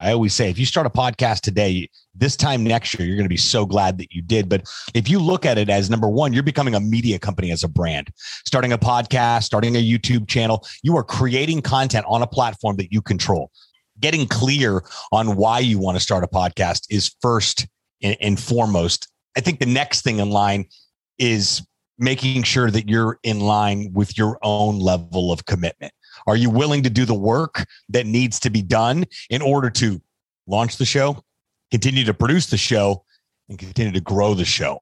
I always say if you start a podcast today, this time next year, you're going to be so glad that you did. But if you look at it as number one, you're becoming a media company as a brand, starting a podcast, starting a YouTube channel, you are creating content on a platform that you control. Getting clear on why you want to start a podcast is first and foremost. I think the next thing in line is making sure that you're in line with your own level of commitment. Are you willing to do the work that needs to be done in order to launch the show, continue to produce the show, and continue to grow the show?